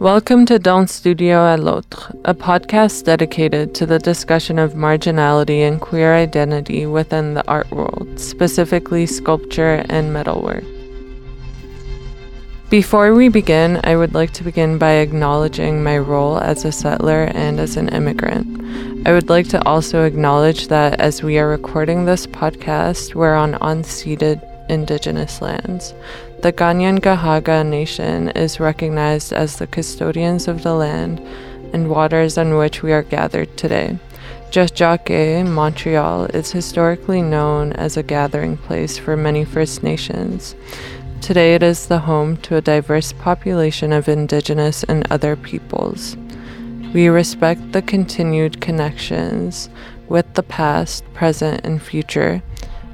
Welcome to Dans Studio à l'Autre, a podcast dedicated to the discussion of marginality and queer identity within the art world, specifically sculpture and metalwork. Before we begin, I would like to begin by acknowledging my role as a settler and as an immigrant. I would like to also acknowledge that as we are recording this podcast, we're on unceded indigenous lands. The Kanien'kehá:ka Nation is recognized as the custodians of the land and waters on which we are gathered today. Tiohtià:ke, Montreal, is historically known as a gathering place for many First Nations. Today it is the home to a diverse population of Indigenous and other peoples. We respect the continued connections with the past, present, and future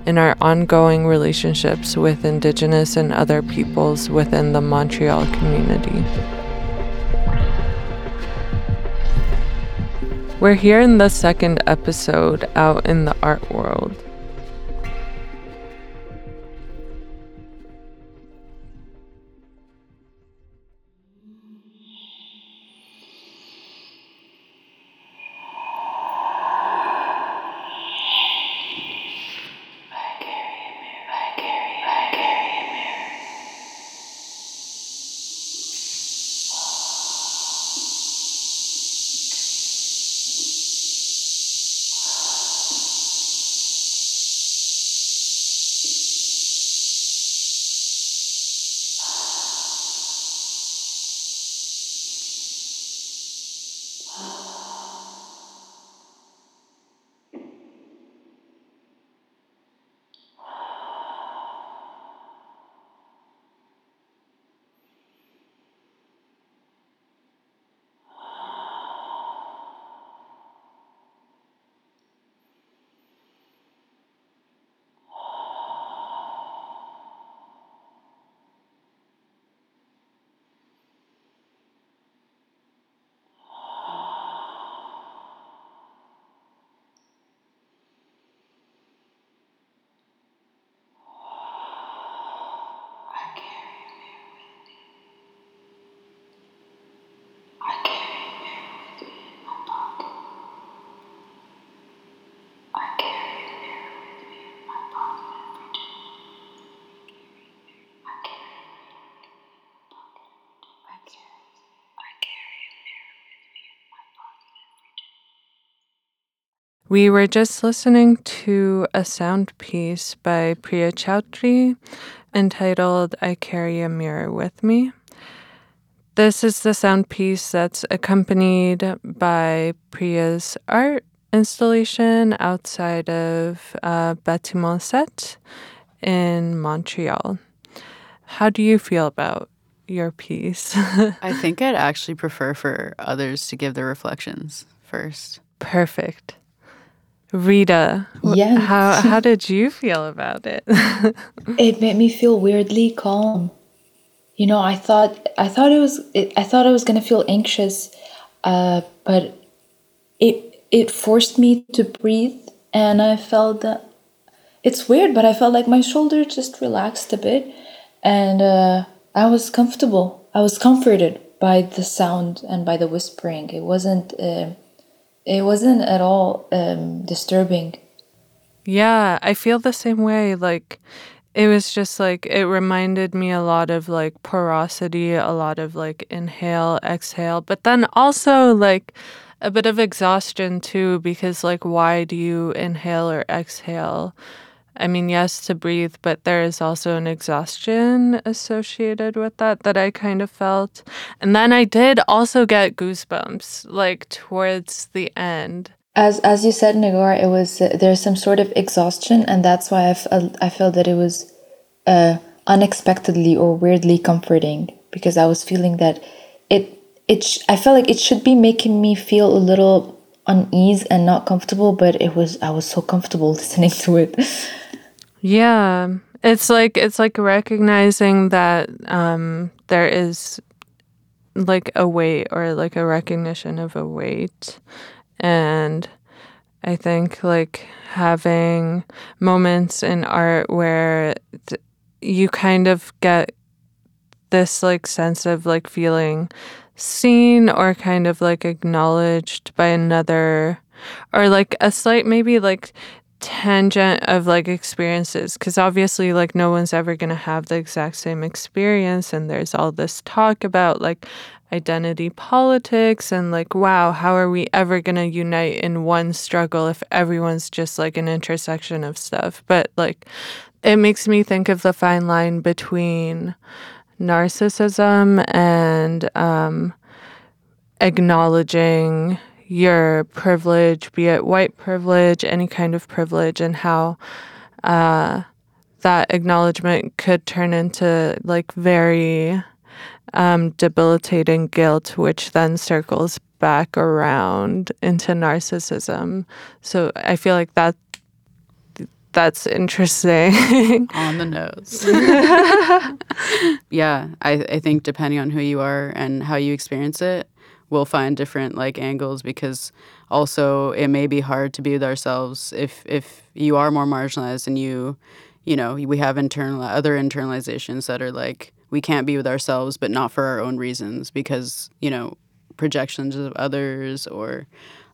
in our ongoing relationships with Indigenous and other peoples within the Montreal community. We're here in the second episode out in the art world. We were just listening to a sound piece by Priya Chaudhry entitled I Carry a Mirror with Me. This is the sound piece that's accompanied by Priya's art installation outside of uh, Bâtiment Sept in Montreal. How do you feel about your piece? I think I'd actually prefer for others to give their reflections first. Perfect. Rita, yeah. how how did you feel about it? it made me feel weirdly calm. You know, I thought I thought it was it, I thought I was gonna feel anxious, uh, but it it forced me to breathe, and I felt that it's weird, but I felt like my shoulder just relaxed a bit, and uh, I was comfortable. I was comforted by the sound and by the whispering. It wasn't. Uh, it wasn't at all um, disturbing. Yeah, I feel the same way. Like, it was just like, it reminded me a lot of like porosity, a lot of like inhale, exhale, but then also like a bit of exhaustion too, because like, why do you inhale or exhale? I mean, yes, to breathe, but there is also an exhaustion associated with that that I kind of felt. And then I did also get goosebumps, like towards the end. As as you said, Nagar, it was uh, there's some sort of exhaustion, and that's why I, f- I felt that it was uh, unexpectedly or weirdly comforting because I was feeling that it it sh- I felt like it should be making me feel a little unease and not comfortable, but it was I was so comfortable listening to it. Yeah, it's like it's like recognizing that um, there is like a weight or like a recognition of a weight, and I think like having moments in art where th- you kind of get this like sense of like feeling seen or kind of like acknowledged by another or like a slight maybe like tangent of like experiences because obviously like no one's ever going to have the exact same experience and there's all this talk about like identity politics and like wow how are we ever going to unite in one struggle if everyone's just like an intersection of stuff? But like it makes me think of the fine line between narcissism and um, acknowledging your privilege, be it white privilege, any kind of privilege, and how uh, that acknowledgement could turn into like very um, debilitating guilt, which then circles back around into narcissism. So I feel like that that's interesting. On the nose. yeah, I, I think depending on who you are and how you experience it, we'll find different like angles because also it may be hard to be with ourselves if if you are more marginalized and you you know we have internal other internalizations that are like we can't be with ourselves but not for our own reasons because you know projections of others or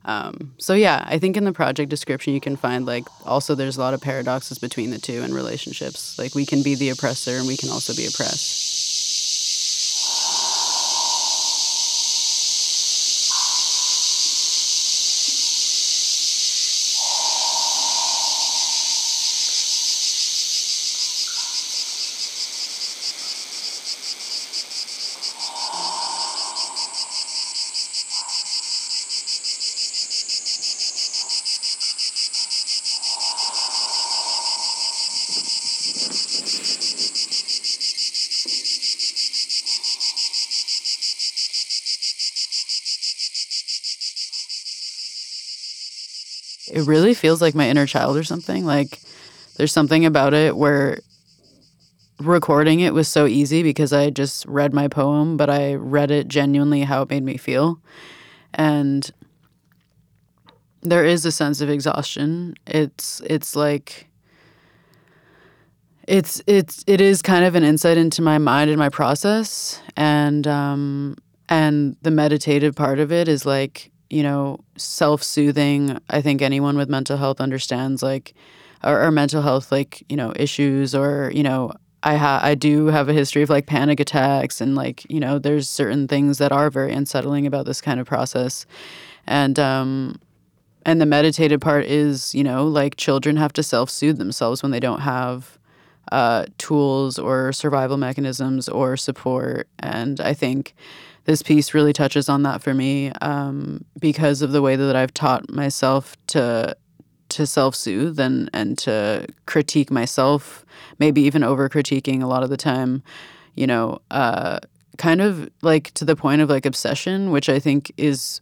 um, so yeah, I think in the project description you can find like also there's a lot of paradoxes between the two in relationships. Like we can be the oppressor and we can also be oppressed. It really feels like my inner child or something. Like there's something about it where recording it was so easy because I just read my poem, but I read it genuinely how it made me feel. And there is a sense of exhaustion. It's it's like it's it's it is kind of an insight into my mind and my process and um and the meditative part of it is like you know, self soothing. I think anyone with mental health understands like, or, or, mental health like you know issues, or you know, I ha- I do have a history of like panic attacks, and like you know, there's certain things that are very unsettling about this kind of process, and um, and the meditative part is you know like children have to self soothe themselves when they don't have uh, tools or survival mechanisms or support, and I think this piece really touches on that for me um, because of the way that I've taught myself to to self soothe and and to critique myself, maybe even over critiquing a lot of the time, you know, uh, kind of like to the point of like obsession, which I think is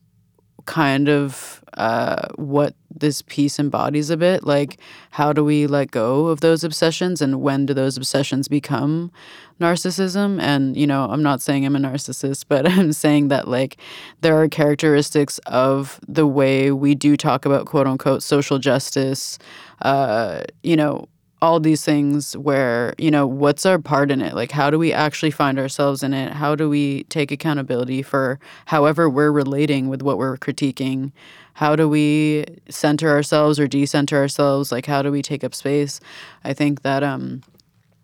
kind of uh, what this piece embodies a bit. Like, how do we let go of those obsessions, and when do those obsessions become narcissism? And you know, I'm not saying I'm a narcissist, but I'm saying that like there are characteristics of the way we do talk about quote unquote social justice. Uh, you know, all these things where you know what's our part in it? Like how do we actually find ourselves in it? How do we take accountability for however we're relating with what we're critiquing? How do we center ourselves or decenter ourselves? Like how do we take up space? I think that um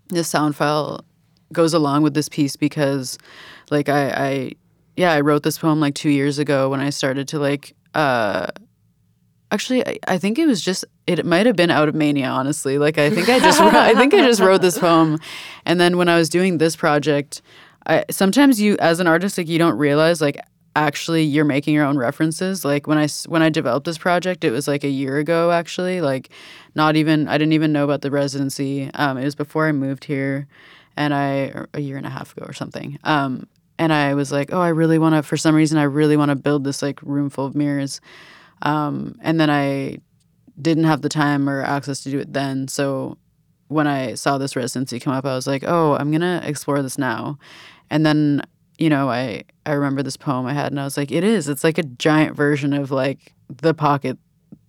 this sound file goes along with this piece because like i i yeah i wrote this poem like two years ago when i started to like uh Actually, I, I think it was just it might have been out of mania. Honestly, like I think I just I think I just wrote this poem, and then when I was doing this project, I sometimes you as an artist like you don't realize like actually you're making your own references. Like when i when i developed this project it was like a year ago actually. Like not even i didn't even know about the residency. Um, it was before i moved here and i a year and a half ago or something. Um, and i was like oh i really want to for some reason i really want to build this like room full of mirrors um, and then I didn't have the time or access to do it then. So when I saw this residency come up, I was like, oh, I'm going to explore this now. And then, you know, I, I remember this poem I had and I was like, it is. It's like a giant version of like the pocket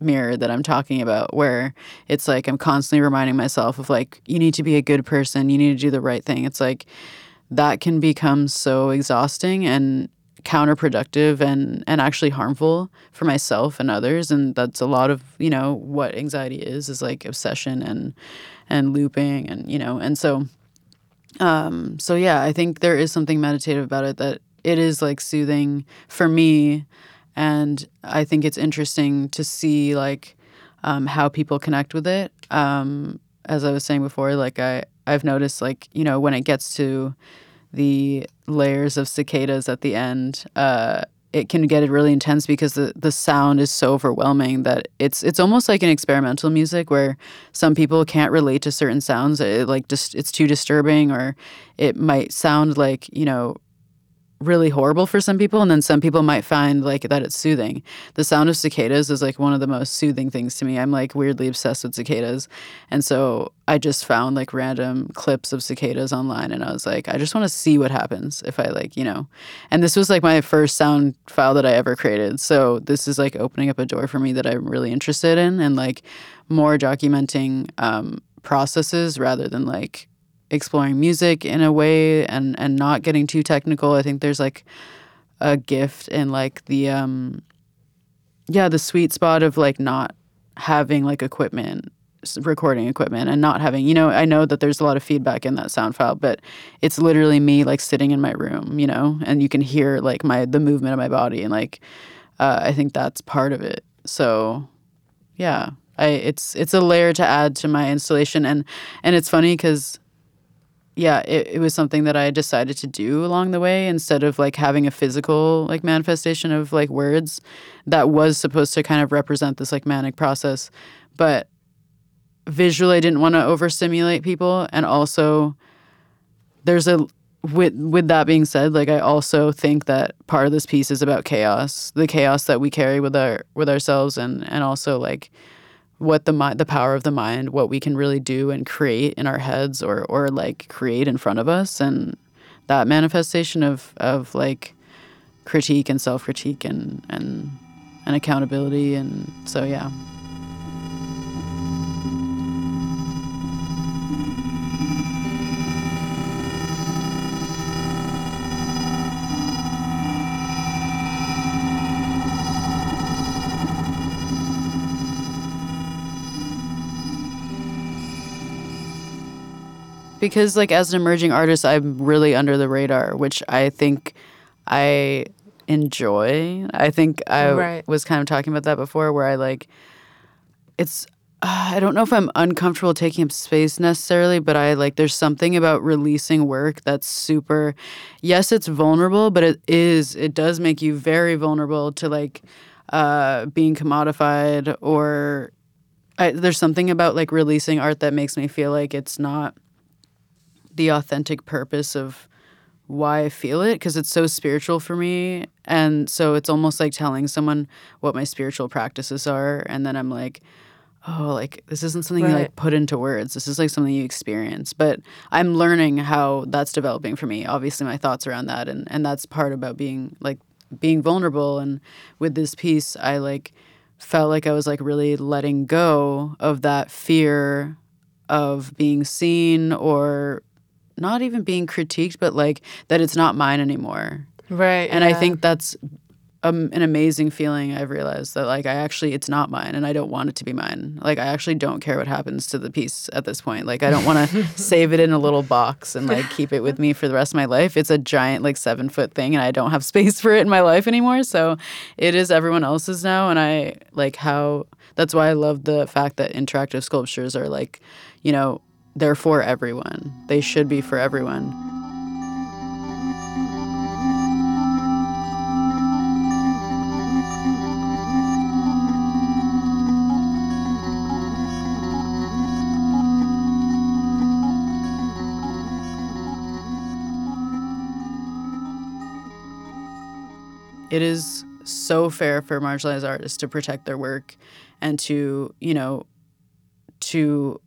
mirror that I'm talking about, where it's like I'm constantly reminding myself of like, you need to be a good person, you need to do the right thing. It's like that can become so exhausting and counterproductive and and actually harmful for myself and others. And that's a lot of you know what anxiety is is like obsession and and looping and you know and so um so yeah i think there is something meditative about it that it is like soothing for me. And i think it's interesting to see like um, how people connect with it. Um as i was saying before like i i've noticed like you know when it gets to the layers of cicadas at the end, uh, it can get really intense because the, the sound is so overwhelming that it's it's almost like an experimental music where some people can't relate to certain sounds. It, like just it's too disturbing, or it might sound like you know really horrible for some people and then some people might find like that it's soothing. The sound of cicadas is like one of the most soothing things to me. I'm like weirdly obsessed with cicadas and so i just found like random clips of cicadas online and i was like i just want to see what happens if i like you know. And this was like my first sound file that i ever created so this is like opening up a door for me that i'm really interested in and like more documenting um, processes rather than like exploring music in a way and and not getting too technical. I think there's like a gift in like the um yeah, the sweet spot of like not having like equipment recording equipment and not having you know i know that there's a lot of feedback in that sound file but it's literally me like sitting in my room you know and you can hear like my the movement of my body and like uh, i think that's part of it so yeah i it's it's a layer to add to my installation and and it's funny because yeah, it, it was something that I decided to do along the way instead of like having a physical like manifestation of like words that was supposed to kind of represent this like manic process. But visually I didn't want to overstimulate people and also there's a with with that being said, like I also think that part of this piece is about chaos, the chaos that we carry with our with ourselves and and also like what the mind the power of the mind what we can really do and create in our heads or or like create in front of us and that manifestation of of like critique and self-critique and and and accountability and so yeah because like as an emerging artist i'm really under the radar which i think i enjoy i think i right. was kind of talking about that before where i like it's uh, i don't know if i'm uncomfortable taking up space necessarily but i like there's something about releasing work that's super yes it's vulnerable but it is it does make you very vulnerable to like uh being commodified or I, there's something about like releasing art that makes me feel like it's not the authentic purpose of why I feel it because it's so spiritual for me. And so it's almost like telling someone what my spiritual practices are. And then I'm like, oh, like this isn't something right. you like put into words. This is like something you experience. But I'm learning how that's developing for me. Obviously, my thoughts around that. And, and that's part about being like being vulnerable. And with this piece, I like felt like I was like really letting go of that fear of being seen or not even being critiqued, but like that it's not mine anymore. Right. And yeah. I think that's um, an amazing feeling. I've realized that like I actually it's not mine, and I don't want it to be mine. Like I actually don't care what happens to the piece at this point. Like I don't want to save it in a little box and like keep it with me for the rest of my life. It's a giant like seven foot thing, and I don't have space for it in my life anymore. So it is everyone else's now, and I like how. That's why I love the fact that interactive sculptures are like, you know, they're for everyone. They should be for everyone. It is so fair for marginalized artists to protect their work and to, you know, to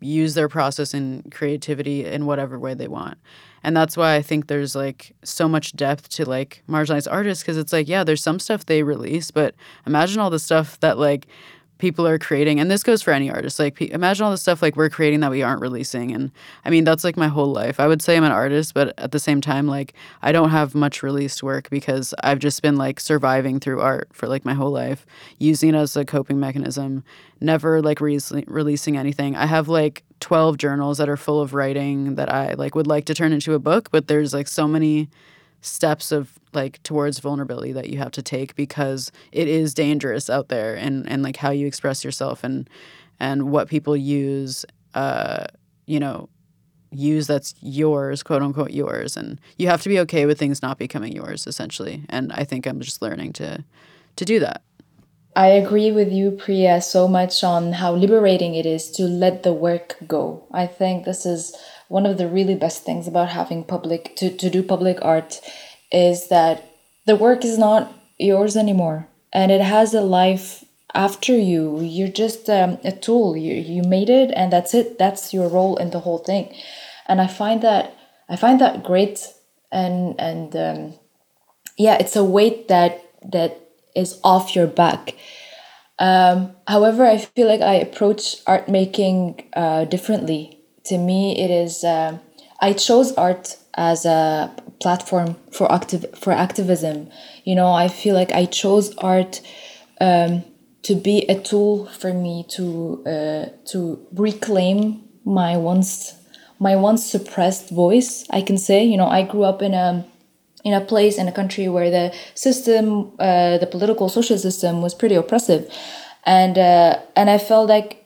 use their process and creativity in whatever way they want. And that's why I think there's like so much depth to like marginalized artists because it's like, yeah, there's some stuff they release, but imagine all the stuff that like people are creating and this goes for any artist like imagine all the stuff like we're creating that we aren't releasing and i mean that's like my whole life. I would say i'm an artist but at the same time like i don't have much released work because i've just been like surviving through art for like my whole life using it as a coping mechanism never like re- releasing anything. I have like 12 journals that are full of writing that i like would like to turn into a book but there's like so many steps of like towards vulnerability that you have to take because it is dangerous out there and and like how you express yourself and and what people use uh you know use that's yours quote unquote yours. And you have to be okay with things not becoming yours essentially. And i think i'm just learning to to do that. I agree with you, Priya, so much on how liberating it is to let the work go. I think this is one of the really best things about having public to, to do public art is that the work is not yours anymore. And it has a life after you. You're just um, a tool. You, you made it and that's it. That's your role in the whole thing. And i find that i find that great. And and um, yeah it's a weight that that is off your back. Um, however i feel like i approach art making uh, differently to me it is uh, i chose art as a platform for active for activism. You know i feel like i chose art um, to be a tool for me to uh, to reclaim my once my once suppressed voice i can say. You know i grew up in a in a place in a country where the system uh, the political social system was pretty oppressive. And uh, and i felt like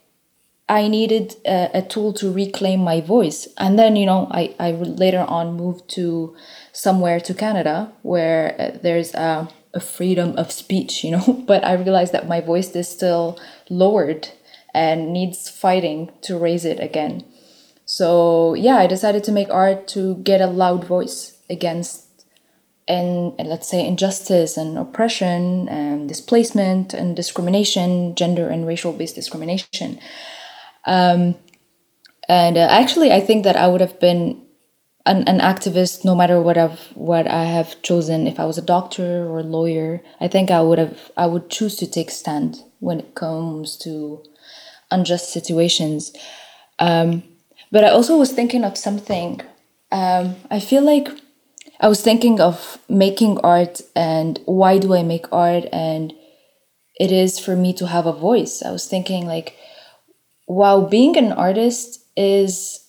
I needed a, a, tool to reclaim my voice. And then, you know, I, I later on moved to somewhere to Canada where uh, there's a, a freedom of speech, you know, but I realized that my voice is still lowered and needs fighting to raise it again. So, yeah, I decided to make art to get a loud voice against and, and let's say injustice and oppression and displacement and discrimination, gender and racial based discrimination. Um, and uh, actually, I think that I would have been an, an activist no matter what I've what I have chosen. If I was a doctor or a lawyer, I think I would have I would choose to take stand when it comes to unjust situations. Um, but I also was thinking of something. Um, I feel like I was thinking of making art and why do I make art and it is for me to have a voice. I was thinking like while being an artist is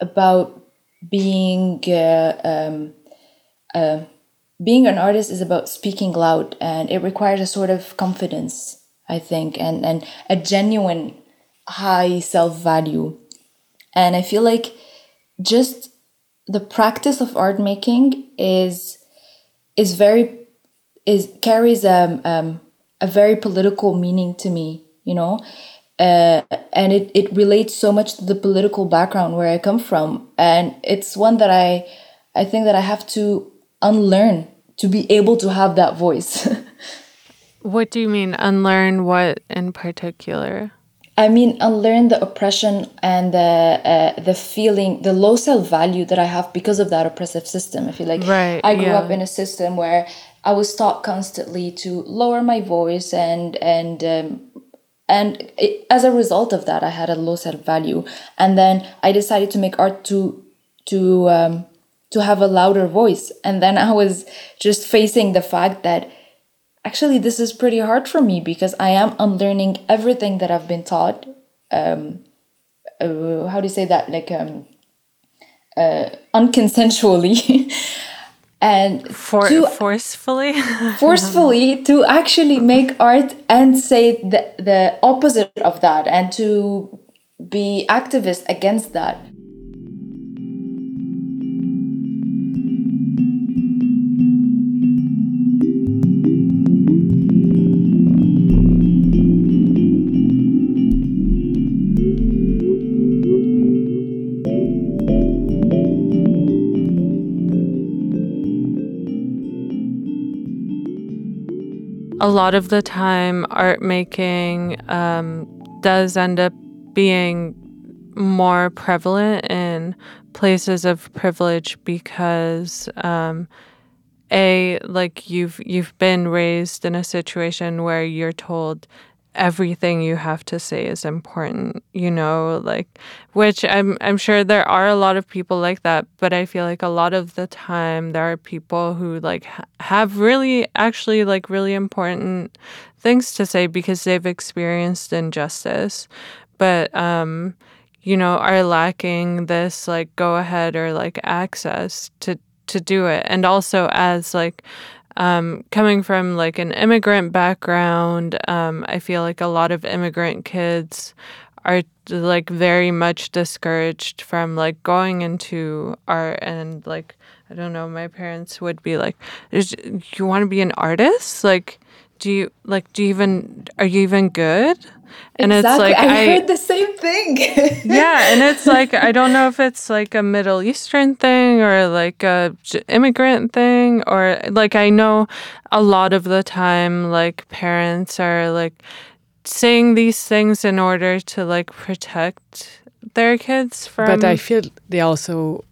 about being uh, um, uh, being an artist is about speaking loud and it requires a sort of confidence i think and and a genuine high self-value. And i feel like just the practice of art making is is very is carries um, um, a very political meaning to me you know uh, and it, it relates so much to the political background where I come from. And it's one that I I think that I have to unlearn to be able to have that voice. what do you mean unlearn what in particular? I mean unlearn the oppression and the uh, the feeling the low self value that I have because of that oppressive system. I feel like right, I grew yeah. up in a system where I was taught constantly to lower my voice and and um, and it, as a result of that i had a low self value. And then i decided to make art to to um, to have a louder voice. And then i was just facing the fact that actually this is pretty hard for me because i am unlearning everything that i've been taught. Um, uh, how do you say that? Like um, uh, unconsensually and For, to, forcefully? forcefully to actually make art and say the, the opposite of that and to be activist against that a lot of the time, art making um, does end up being more prevalent in places of privilege because um, a like you've you've been raised in a situation where you're told everything you have to say is important, you know, like which I'm I'm sure there are a lot of people like that, but I feel like a lot of the time there are people who like have really actually like really important things to say because they've experienced injustice, but um you know, are lacking this like go ahead or like access to to do it. And also as like um, coming from like an immigrant background, um, I feel like a lot of immigrant kids are like very much discouraged from like going into art and like I don't know. My parents would be like, "You want to be an artist? Like, do you like? Do you even are you even good?" And exactly. it's like I, I heard the same thing. yeah, and it's like I don't know if it's like a Middle Eastern thing or like a immigrant thing or like I know a lot of the time like parents are like saying these things in order to like protect their kids from But I feel they also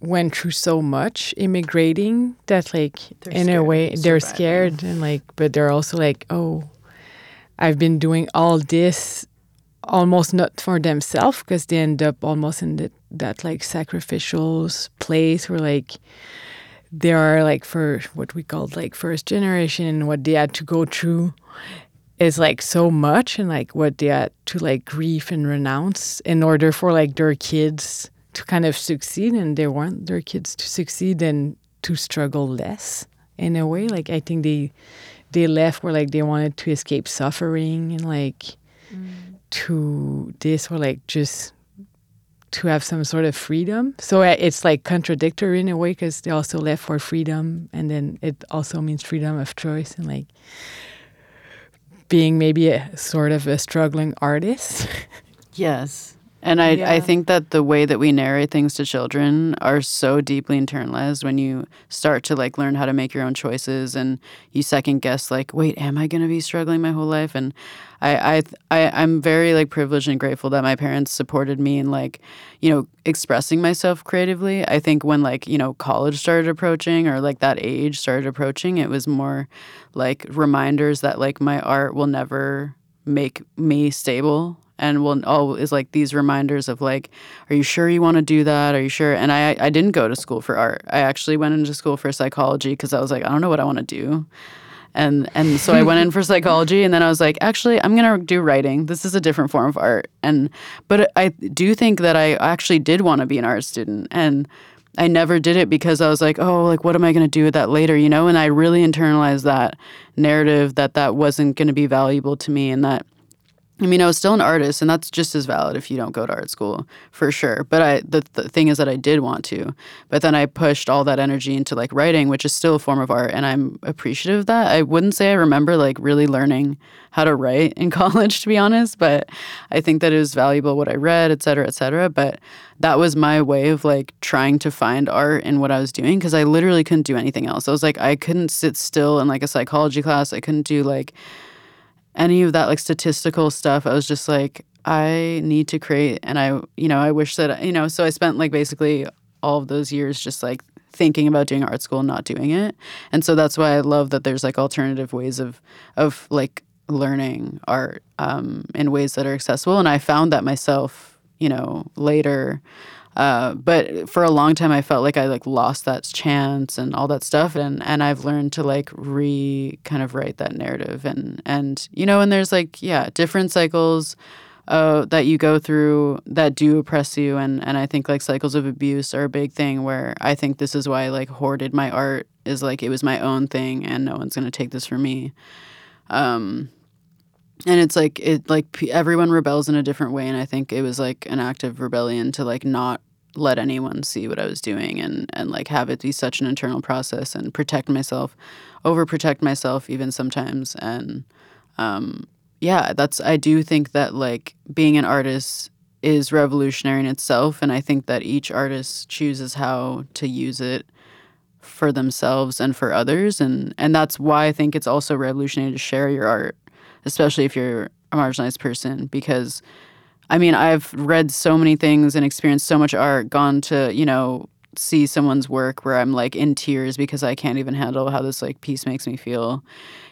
went through so much immigrating that like they're in a way they're scared and like but they're also like oh I've been doing all this almost not for themselves because they end up almost in the, that like sacrificial place where like they are like for what we called like first generation and what they had to go through is like so much and like what they had to like grieve and renounce in order for like their kids to kind of succeed and they want their kids to succeed and to struggle less in a way. Like i think they they left where like they wanted to escape suffering and like mm. to this or like just to have some sort of freedom. So uh, it's like contradictory in a way because they also left for freedom, and then it also means freedom of choice and like being maybe a sort of a struggling artist. yes. And I, yeah. I think that the way that we narrate things to children are so deeply internalized when you start to like learn how to make your own choices and you second guess like, wait, am I gonna be struggling my whole life? And I, I, I I'm very like privileged and grateful that my parents supported me in like, you know, expressing myself creatively. I think when like, you know, college started approaching or like that age started approaching, it was more like reminders that like my art will never make me stable and will always oh, like these reminders of like are you sure you want to do that? Are you sure? And i i didn't go to school for art. I actually went into school for psychology because i was like i don't know what i want to do. And and so i went in for psychology and then i was like actually i'm going to do writing. This is a different form of art. And but i do think that i actually did want to be an art student and I never did it because I was like, oh, like what am I going to do with that later, you know? And I really internalized that narrative that that wasn't going to be valuable to me and that I mean, I was still an artist, and that's just as valid if you don't go to art school for sure. But I, the, the thing is that I did want to, but then I pushed all that energy into like writing, which is still a form of art, and I'm appreciative of that. I wouldn't say I remember like really learning how to write in college, to be honest, but I think that it was valuable what I read, et cetera, et cetera. But that was my way of like trying to find art in what I was doing because I literally couldn't do anything else. I was like, I couldn't sit still in like a psychology class. I couldn't do like any of that like statistical stuff, I was just like, I need to create. And I, you know, I wish that, you know, so I spent like basically all of those years just like thinking about doing art school and not doing it. And so that's why I love that there's like alternative ways of, of like learning art um, in ways that are accessible. And I found that myself, you know, later uh, but for a long time, I felt like I like lost that chance and all that stuff, and and I've learned to like re kind of write that narrative, and and you know, and there's like yeah, different cycles. Uh, that you go through that do oppress you. And and I think like cycles of abuse are a big thing where I think this is why I like hoarded my art is like it was my own thing and no one's gonna take this from me. Um and it's like it like everyone rebels in a different way and i think it was like an act of rebellion to like not let anyone see what i was doing and and like have it be such an internal process and protect myself overprotect myself even sometimes. And um yeah that's i do think that like being an artist is revolutionary in itself and i think that each artist chooses how to use it for themselves and for others. And and that's why i think it's also revolutionary to share your art especially if you're a marginalized person, because I mean, I've read so many things and experienced so much art, gone to, you know, see someone's work where I'm like in tears because I can't even handle how this like piece makes me feel.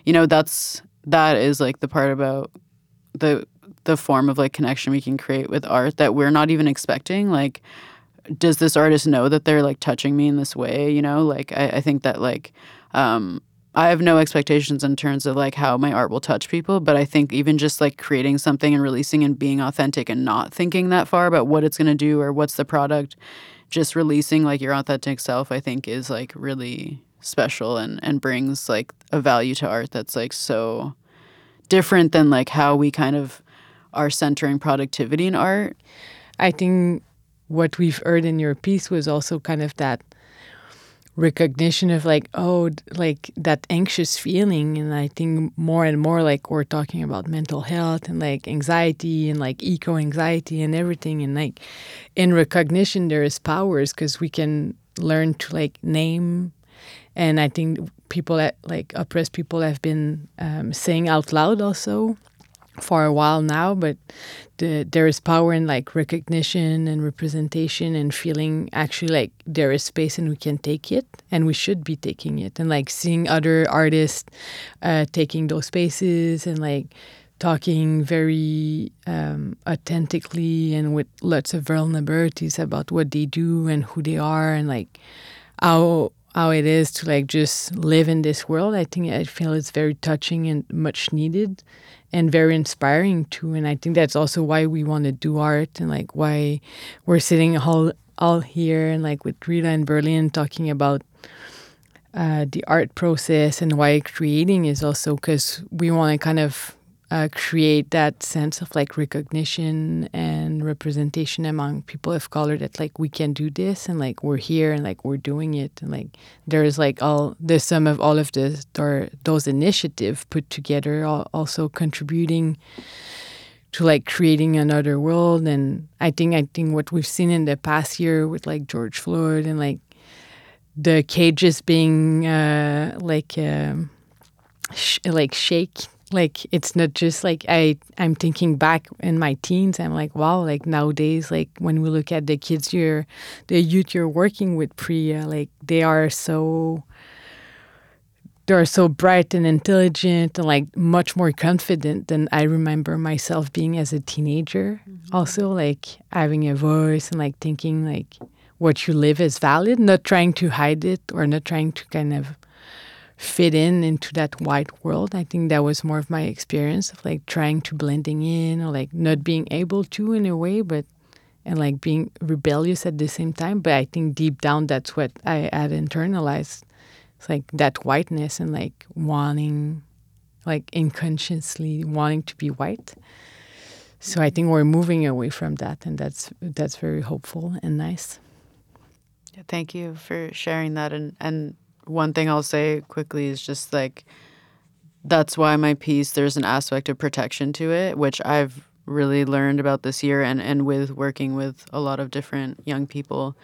You know, that's that is like the part about the the form of like connection we can create with art that we're not even expecting like does this artist know that they're like touching me in this way you know like i, I think that like um I have no expectations in terms of like how my art will touch people, but I think even just like creating something and releasing and being authentic and not thinking that far about what it's going to do or what's the product, just releasing like your authentic self, I think is like really special and and brings like a value to art that's like so different than like how we kind of are centering productivity in art. I think what we've heard in your piece was also kind of that recognition of like oh like that anxious feeling. And i think more and more like we're talking about mental health and like anxiety and like eco anxiety and everything. And like in recognition there is powers because we can learn to like name. And i think people that like oppressed people have been um, saying out loud also for a while now, but the, there is power in like recognition and representation and feeling actually like there is space and we can take it and we should be taking it and like seeing other artists uh, taking those spaces and like talking very um, authentically and with lots of vulnerabilities about what they do and who they are and like how how it is to like just live in this world. I think I feel it's very touching and much needed and very inspiring too. And I think that's also why we want to do art and like why we're sitting all all here and like with Rita in Berlin talking about uh, the art process and why creating is also because we want to kind of uh, create that sense of like recognition and representation among people of color that like we can do this and like we're here and like we're doing it. And like there's like all the sum of all of this or those initiatives put together also contributing to like creating another world. And i think i think what we've seen in the past year with like george floyd and like the cages being uh like um sh- like shake like it's not just like i i'm thinking back in my teens i'm like wow like nowadays like when we look at the kids you're the youth you're working with priya like they are so they're so bright and intelligent and like much more confident than i remember myself being as a teenager mm-hmm. also like having a voice and like thinking like what you live is valid not trying to hide it or not trying to kind of fit in into that white world. I think that was more of my experience of like trying to blending in or like not being able to in a way, but and like being rebellious at the same time. But I think deep down that's what I had internalized. It's like that whiteness and like wanting like unconsciously wanting to be white. So I think we're moving away from that and that's that's very hopeful and nice. Thank you for sharing that and and one thing I'll say quickly is just like that's why my piece there's an aspect of protection to it, which I've really learned about this year and, and with working with a lot of different young people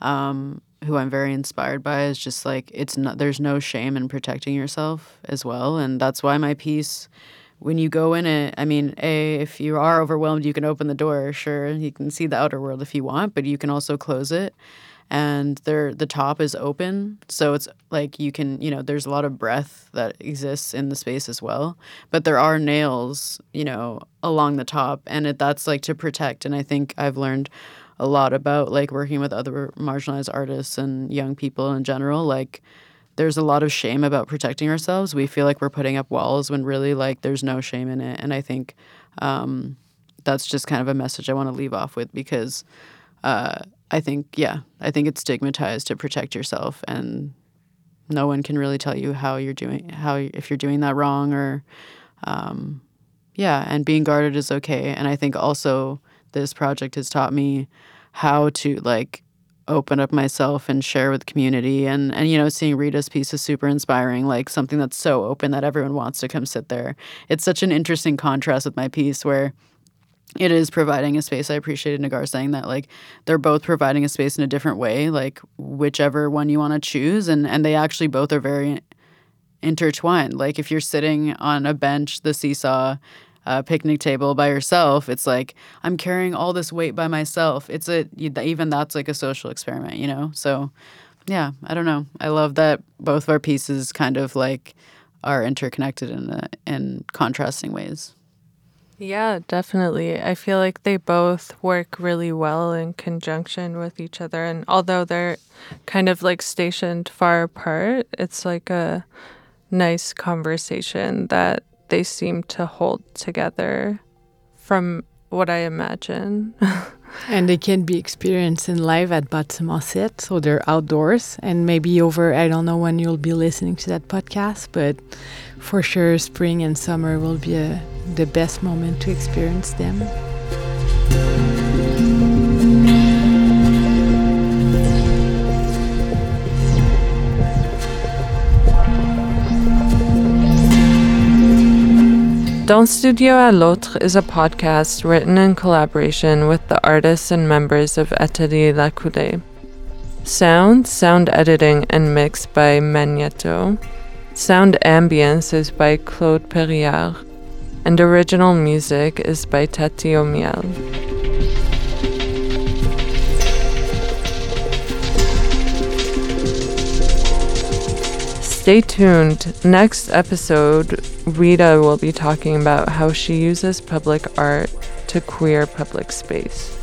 um, who I'm very inspired by is just like it's not there's no shame in protecting yourself as well. And that's why my piece when you go in it, I mean, A, if you are overwhelmed, you can open the door, sure. You can see the outer world if you want, but you can also close it and there the top is open. So it's like you can you know there's a lot of breath that exists in the space as well. But there are nails you know along the top and it, that's like to protect. And i think i've learned a lot about like working with other marginalized artists and young people in general like there's a lot of shame about protecting ourselves. We feel like we're putting up walls when really like there's no shame in it. And i think um, that's just kind of a message i want to leave off with because uh, I think, yeah, I think it's stigmatized to protect yourself, and no one can really tell you how you're doing, how if you're doing that wrong, or, um, yeah, and being guarded is okay. And I think also this project has taught me how to like open up myself and share with community and and you know seeing Rita's piece is super inspiring like something that's so open that everyone wants to come sit there it's such an interesting contrast with my piece where it is providing a space. I appreciated Nagar saying that like they're both providing a space in a different way, like whichever one you want to choose, and and they actually both are very intertwined. Like if you're sitting on a bench, the seesaw, uh, picnic table by yourself, it's like I'm carrying all this weight by myself. It's a even that's like a social experiment, you know. So yeah, I don't know. I love that both of our pieces kind of like are interconnected in a, in contrasting ways. Yeah, definitely. I feel like they both work really well in conjunction with each other. And although they're kind of like stationed far apart, it's like a nice conversation that they seem to hold together from what I imagine. and they can be experienced in live at Bâtiment so they're outdoors and maybe over, I don't know when you'll be listening to that podcast, but for sure spring and summer will be a, the best moment to experience them. Dans Studio à l'Autre is a podcast written in collaboration with the artists and members of Atelier La Coulée. Sound, sound editing, and mix by Magneto. Sound ambience is by Claude Perriard. And original music is by Tati Omiel. Stay tuned. Next episode, Rita will be talking about how she uses public art to queer public space.